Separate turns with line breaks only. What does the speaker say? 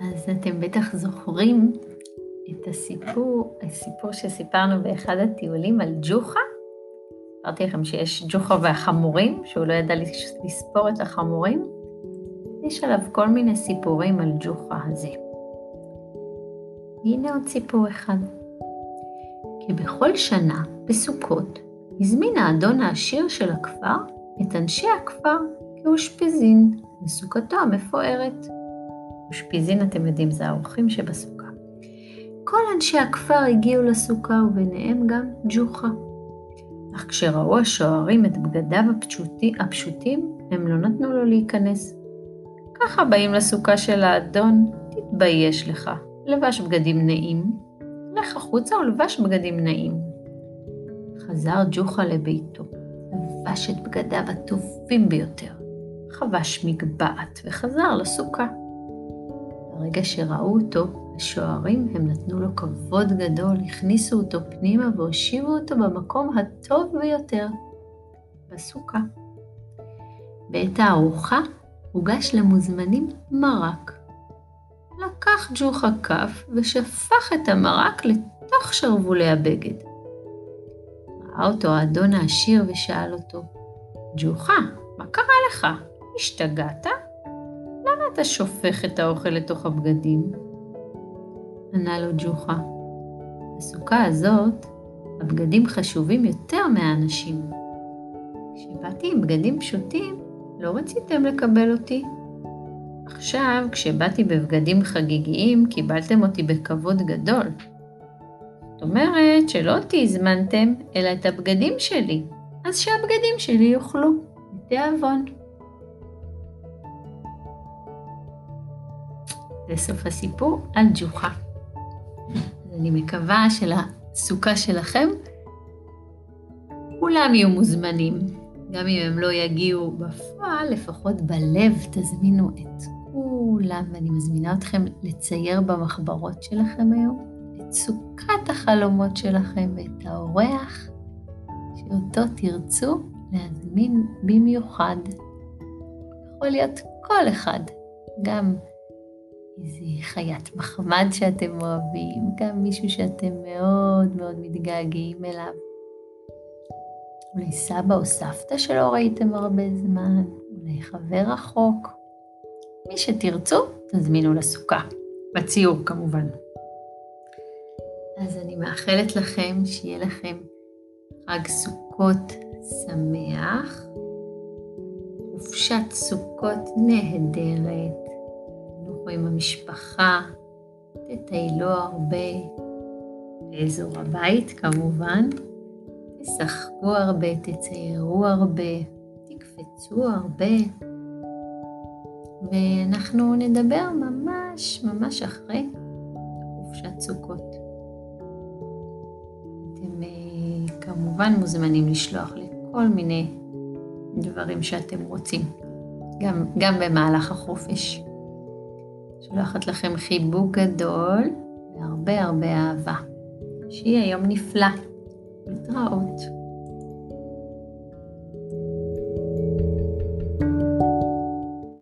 אז אתם בטח זוכרים את הסיפור, הסיפור שסיפרנו באחד הטיולים על ג'וחה. אמרתי לכם שיש ג'וחה והחמורים, שהוא לא ידע לספור את החמורים. יש עליו כל מיני סיפורים על ג'וחה הזה. הנה עוד סיפור אחד. כי בכל שנה, בסוכות, הזמין האדון העשיר של הכפר את אנשי הכפר כאושפיזין לסוכתו המפוארת. אושפיזין, אתם יודעים, זה האורחים שבסוכה. כל אנשי הכפר הגיעו לסוכה, וביניהם גם ג'וחה. אך כשראו השוערים את בגדיו הפשוטי, הפשוטים, הם לא נתנו לו להיכנס. ככה באים לסוכה של האדון, תתבייש לך, לבש בגדים נעים, לך החוצה ולבש בגדים נעים. חזר ג'וחה לביתו, לבש את בגדיו הטובים ביותר, חבש מגבעת וחזר לסוכה. ברגע שראו אותו, השוערים הם נתנו לו כבוד גדול, הכניסו אותו פנימה והושיבו אותו במקום הטוב ביותר, בסוכה. בעת הארוחה הוגש למוזמנים מרק. לקח ג'וחה כף ושפך את המרק לתוך שרוולי הבגד. ראה אותו האדון העשיר ושאל אותו, ג'וחה, מה קרה לך? השתגעת? אתה שופך את האוכל לתוך הבגדים? ענה לו ג'וחה, בסוכה הזאת הבגדים חשובים יותר מהאנשים. כשבאתי עם בגדים פשוטים, לא רציתם לקבל אותי. עכשיו, כשבאתי בבגדים חגיגיים, קיבלתם אותי בכבוד גדול. זאת אומרת שלא אותי הזמנתם, אלא את הבגדים שלי, אז שהבגדים שלי יאכלו, בתיאבון. זה הסיפור על ג'וחה. אני מקווה שלסוכה שלכם כולם יהיו מוזמנים. גם אם הם לא יגיעו בפועל, לפחות בלב תזמינו את כולם, ואני מזמינה אתכם לצייר במחברות שלכם היום את סוכת החלומות שלכם ואת האורח שאותו תרצו להזמין במיוחד. יכול להיות כל אחד, גם איזה חיית מחמד שאתם אוהבים, גם מישהו שאתם מאוד מאוד מתגעגעים אליו. אולי סבא או סבתא שלא ראיתם הרבה זמן, אולי חבר רחוק. מי שתרצו, תזמינו לסוכה. בציור כמובן. אז אני מאחלת לכם שיהיה לכם חג סוכות שמח, חופשת סוכות נהדרת, תנוחו עם המשפחה, תטיילו הרבה באזור הבית כמובן, תשחקו הרבה, תציירו הרבה, תקפצו הרבה, ואנחנו נדבר ממש ממש אחרי חופשת סוכות. אתם אה, כמובן מוזמנים לשלוח לי כל מיני דברים שאתם רוצים, גם, גם במהלך החופש. שולחת לכם חיבוק גדול והרבה הרבה אהבה. שיהיה יום נפלא. להתראות.